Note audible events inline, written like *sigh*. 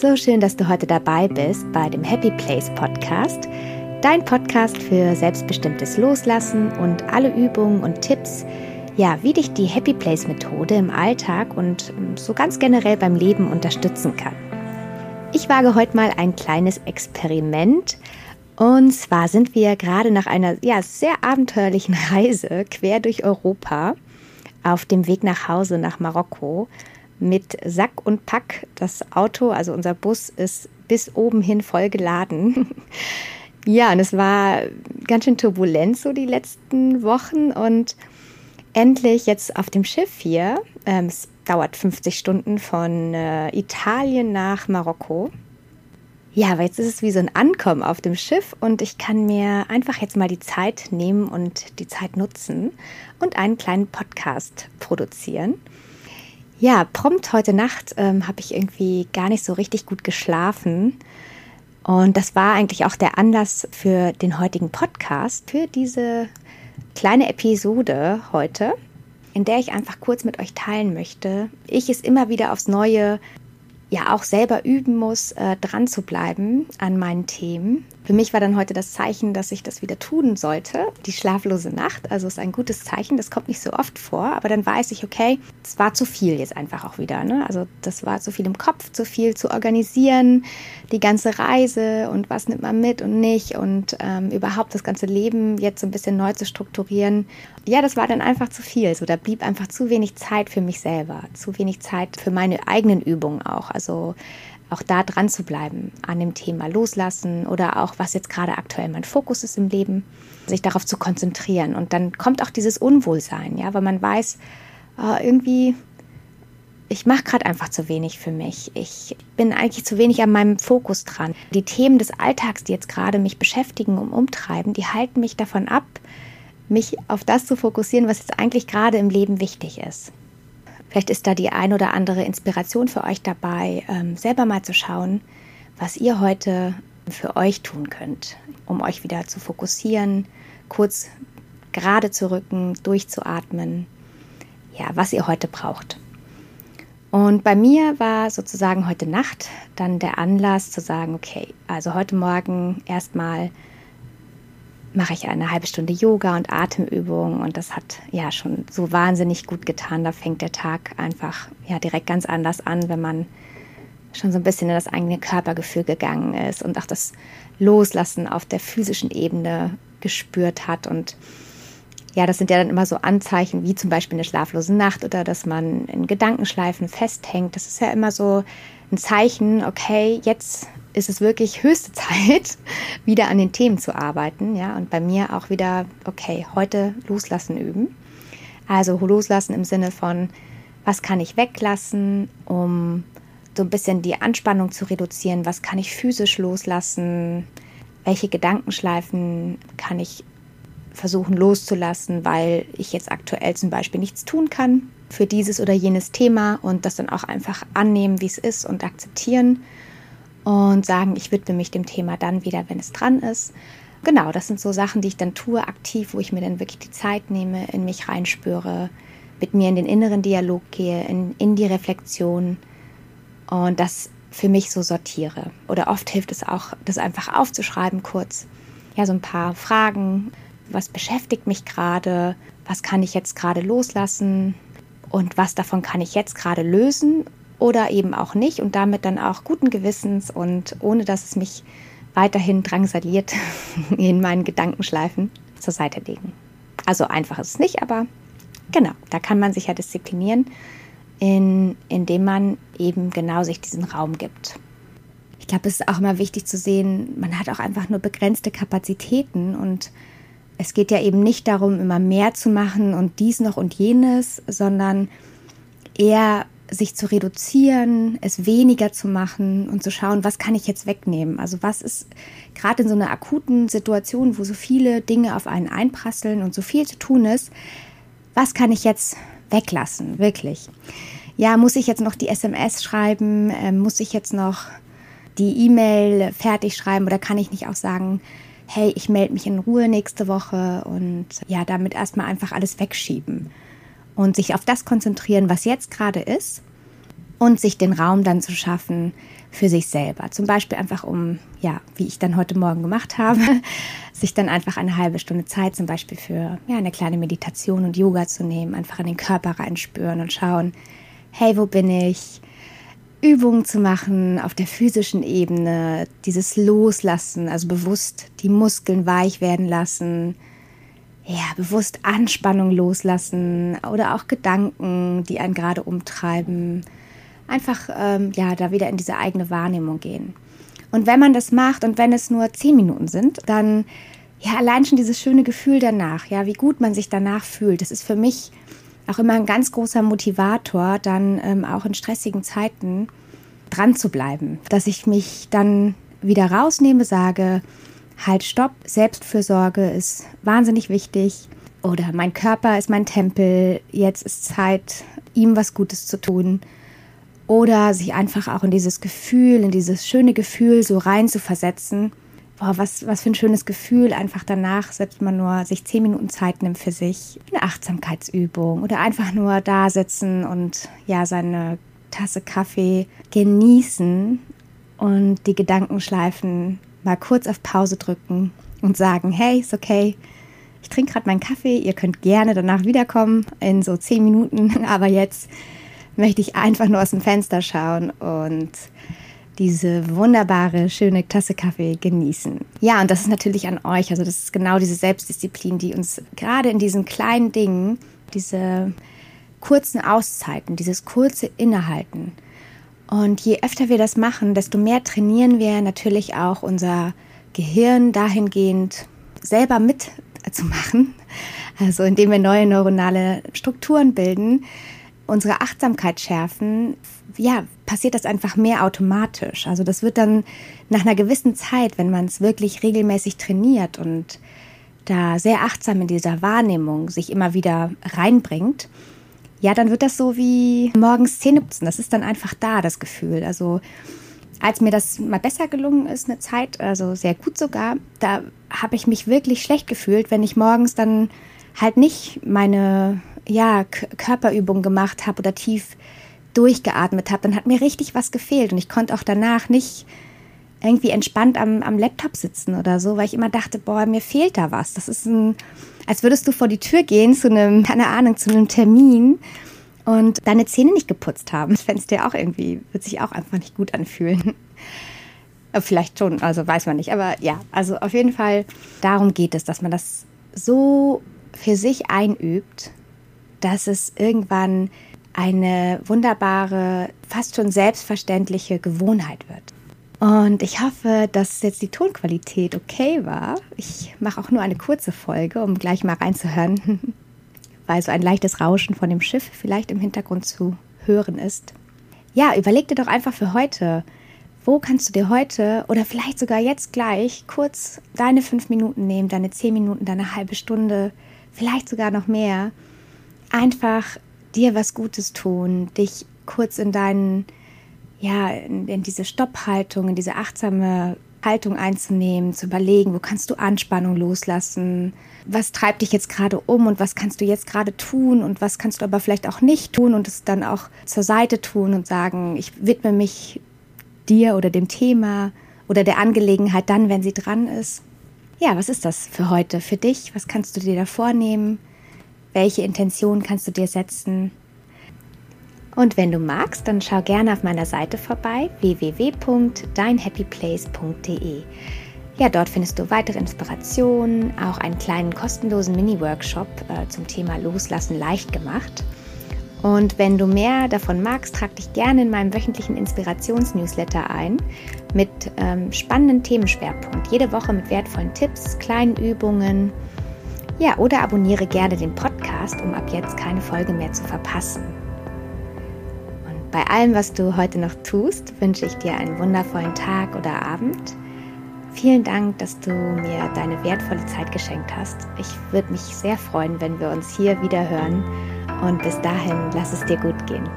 So schön, dass du heute dabei bist bei dem Happy Place Podcast. Dein Podcast für selbstbestimmtes Loslassen und alle Übungen und Tipps, ja, wie dich die Happy Place Methode im Alltag und so ganz generell beim Leben unterstützen kann. Ich wage heute mal ein kleines Experiment. Und zwar sind wir gerade nach einer ja, sehr abenteuerlichen *laughs* Reise quer durch Europa auf dem Weg nach Hause nach Marokko mit Sack und Pack. Das Auto, also unser Bus, ist bis oben hin voll geladen. *laughs* ja, und es war ganz schön turbulent so die letzten Wochen und endlich jetzt auf dem Schiff hier. Ähm, es dauert 50 Stunden von äh, Italien nach Marokko. Ja, aber jetzt ist es wie so ein Ankommen auf dem Schiff und ich kann mir einfach jetzt mal die Zeit nehmen und die Zeit nutzen und einen kleinen Podcast produzieren. Ja, prompt heute Nacht ähm, habe ich irgendwie gar nicht so richtig gut geschlafen. Und das war eigentlich auch der Anlass für den heutigen Podcast, für diese kleine Episode heute, in der ich einfach kurz mit euch teilen möchte. Ich es immer wieder aufs Neue ja auch selber üben muss, äh, dran zu bleiben an meinen Themen. Für mich war dann heute das Zeichen, dass ich das wieder tun sollte. Die schlaflose Nacht, also ist ein gutes Zeichen. Das kommt nicht so oft vor, aber dann weiß ich, okay, es war zu viel jetzt einfach auch wieder. Ne? Also das war zu viel im Kopf, zu viel zu organisieren, die ganze Reise und was nimmt man mit und nicht und ähm, überhaupt das ganze Leben jetzt so ein bisschen neu zu strukturieren. Ja, das war dann einfach zu viel. So, da blieb einfach zu wenig Zeit für mich selber, zu wenig Zeit für meine eigenen Übungen auch. Also auch da dran zu bleiben, an dem Thema loslassen oder auch, was jetzt gerade aktuell mein Fokus ist im Leben, sich darauf zu konzentrieren. Und dann kommt auch dieses Unwohlsein, ja, weil man weiß, äh, irgendwie, ich mache gerade einfach zu wenig für mich. Ich bin eigentlich zu wenig an meinem Fokus dran. Die Themen des Alltags, die jetzt gerade mich beschäftigen und umtreiben, die halten mich davon ab, mich auf das zu fokussieren, was jetzt eigentlich gerade im Leben wichtig ist. Vielleicht ist da die ein oder andere Inspiration für euch dabei, ähm, selber mal zu schauen, was ihr heute für euch tun könnt, um euch wieder zu fokussieren, kurz gerade zu rücken, durchzuatmen, ja, was ihr heute braucht. Und bei mir war sozusagen heute Nacht dann der Anlass zu sagen, okay, also heute Morgen erstmal mache ich eine halbe Stunde Yoga und Atemübungen und das hat ja schon so wahnsinnig gut getan. Da fängt der Tag einfach ja direkt ganz anders an, wenn man schon so ein bisschen in das eigene Körpergefühl gegangen ist und auch das Loslassen auf der physischen Ebene gespürt hat und ja, das sind ja dann immer so Anzeichen wie zum Beispiel eine schlaflose Nacht oder dass man in Gedankenschleifen festhängt. Das ist ja immer so ein Zeichen, okay, jetzt ist es wirklich höchste *laughs* Zeit, wieder an den Themen zu arbeiten. Ja, und bei mir auch wieder, okay, heute loslassen üben. Also loslassen im Sinne von, was kann ich weglassen, um so ein bisschen die Anspannung zu reduzieren, was kann ich physisch loslassen, welche Gedankenschleifen kann ich versuchen loszulassen, weil ich jetzt aktuell zum Beispiel nichts tun kann für dieses oder jenes Thema und das dann auch einfach annehmen, wie es ist und akzeptieren und sagen, ich widme mich dem Thema dann wieder, wenn es dran ist. Genau, das sind so Sachen, die ich dann tue aktiv, wo ich mir dann wirklich die Zeit nehme, in mich reinspüre, mit mir in den inneren Dialog gehe, in, in die Reflexion und das für mich so sortiere. Oder oft hilft es auch, das einfach aufzuschreiben kurz. Ja, so ein paar Fragen. Was beschäftigt mich gerade? Was kann ich jetzt gerade loslassen? Und was davon kann ich jetzt gerade lösen oder eben auch nicht und damit dann auch guten Gewissens und ohne dass es mich weiterhin drangsaliert *laughs* in meinen Gedankenschleifen zur Seite legen. Also einfach ist es nicht, aber genau, da kann man sich ja disziplinieren, in, indem man eben genau sich diesen Raum gibt. Ich glaube, es ist auch immer wichtig zu sehen, man hat auch einfach nur begrenzte Kapazitäten und es geht ja eben nicht darum, immer mehr zu machen und dies noch und jenes, sondern eher sich zu reduzieren, es weniger zu machen und zu schauen, was kann ich jetzt wegnehmen? Also was ist gerade in so einer akuten Situation, wo so viele Dinge auf einen einprasseln und so viel zu tun ist, was kann ich jetzt weglassen, wirklich? Ja, muss ich jetzt noch die SMS schreiben? Ähm, muss ich jetzt noch die E-Mail fertig schreiben oder kann ich nicht auch sagen, hey, ich melde mich in Ruhe nächste Woche und ja, damit erstmal einfach alles wegschieben? Und sich auf das konzentrieren, was jetzt gerade ist und sich den Raum dann zu schaffen für sich selber. Zum Beispiel einfach um, ja, wie ich dann heute Morgen gemacht habe, *laughs* sich dann einfach eine halbe Stunde Zeit zum Beispiel für ja, eine kleine Meditation und Yoga zu nehmen, einfach in den Körper reinspüren und schauen, hey, wo bin ich? Übungen zu machen auf der physischen Ebene, dieses Loslassen, also bewusst die Muskeln weich werden lassen, ja, bewusst Anspannung loslassen oder auch Gedanken, die einen gerade umtreiben. Einfach, ähm, ja, da wieder in diese eigene Wahrnehmung gehen. Und wenn man das macht und wenn es nur zehn Minuten sind, dann, ja, allein schon dieses schöne Gefühl danach, ja, wie gut man sich danach fühlt, das ist für mich auch immer ein ganz großer Motivator, dann ähm, auch in stressigen Zeiten dran zu bleiben. Dass ich mich dann wieder rausnehme, sage, halt, stopp, Selbstfürsorge ist wahnsinnig wichtig. Oder mein Körper ist mein Tempel, jetzt ist Zeit, ihm was Gutes zu tun. Oder sich einfach auch in dieses Gefühl, in dieses schöne Gefühl so rein zu versetzen. Boah, was, was für ein schönes Gefühl, einfach danach, selbst man nur sich zehn Minuten Zeit nimmt für sich, eine Achtsamkeitsübung oder einfach nur da sitzen und ja, seine Tasse Kaffee genießen und die Gedankenschleifen mal kurz auf Pause drücken und sagen, hey, ist okay, ich trinke gerade meinen Kaffee, ihr könnt gerne danach wiederkommen in so zehn Minuten, *laughs* aber jetzt möchte ich einfach nur aus dem Fenster schauen und diese wunderbare, schöne Tasse Kaffee genießen. Ja, und das ist natürlich an euch. Also das ist genau diese Selbstdisziplin, die uns gerade in diesen kleinen Dingen, diese kurzen Auszeiten, dieses kurze Innehalten. Und je öfter wir das machen, desto mehr trainieren wir natürlich auch unser Gehirn dahingehend selber mitzumachen. Also indem wir neue neuronale Strukturen bilden, unsere Achtsamkeit schärfen, ja, passiert das einfach mehr automatisch. Also das wird dann nach einer gewissen Zeit, wenn man es wirklich regelmäßig trainiert und da sehr achtsam in dieser Wahrnehmung sich immer wieder reinbringt, ja, dann wird das so wie morgens Zähne putzen. Das ist dann einfach da, das Gefühl. Also als mir das mal besser gelungen ist, eine Zeit, also sehr gut sogar, da habe ich mich wirklich schlecht gefühlt, wenn ich morgens dann halt nicht meine ja, Körperübung gemacht habe oder tief durchgeatmet habe. Dann hat mir richtig was gefehlt und ich konnte auch danach nicht irgendwie entspannt am, am Laptop sitzen oder so, weil ich immer dachte, boah, mir fehlt da was. Das ist ein, als würdest du vor die Tür gehen zu einem, *laughs* keine Ahnung, zu einem Termin und deine Zähne nicht geputzt haben. Das fändest dir auch irgendwie, wird sich auch einfach nicht gut anfühlen. Äh, vielleicht schon, also weiß man nicht. Aber ja, also auf jeden Fall darum geht es, dass man das so für sich einübt, dass es irgendwann eine wunderbare, fast schon selbstverständliche Gewohnheit wird. Und ich hoffe, dass jetzt die Tonqualität okay war. Ich mache auch nur eine kurze Folge, um gleich mal reinzuhören, *laughs* weil so ein leichtes Rauschen von dem Schiff vielleicht im Hintergrund zu hören ist. Ja, überleg dir doch einfach für heute, wo kannst du dir heute oder vielleicht sogar jetzt gleich kurz deine fünf Minuten nehmen, deine zehn Minuten, deine halbe Stunde, vielleicht sogar noch mehr, einfach dir was Gutes tun, dich kurz in deinen ja, in, in diese Stopphaltung, in diese achtsame Haltung einzunehmen, zu überlegen, wo kannst du Anspannung loslassen, was treibt dich jetzt gerade um und was kannst du jetzt gerade tun und was kannst du aber vielleicht auch nicht tun und es dann auch zur Seite tun und sagen, ich widme mich dir oder dem Thema oder der Angelegenheit dann, wenn sie dran ist. Ja, was ist das für heute, für dich? Was kannst du dir da vornehmen? Welche Intention kannst du dir setzen? Und wenn du magst, dann schau gerne auf meiner Seite vorbei www.deinhappyplace.de. Ja, dort findest du weitere Inspirationen, auch einen kleinen kostenlosen Mini-Workshop äh, zum Thema Loslassen leicht gemacht. Und wenn du mehr davon magst, trag dich gerne in meinem wöchentlichen Inspirations-Newsletter ein mit ähm, spannenden Themenschwerpunkt. Jede Woche mit wertvollen Tipps, kleinen Übungen. Ja, oder abonniere gerne den Podcast, um ab jetzt keine Folge mehr zu verpassen. Bei allem, was du heute noch tust, wünsche ich dir einen wundervollen Tag oder Abend. Vielen Dank, dass du mir deine wertvolle Zeit geschenkt hast. Ich würde mich sehr freuen, wenn wir uns hier wieder hören. Und bis dahin, lass es dir gut gehen.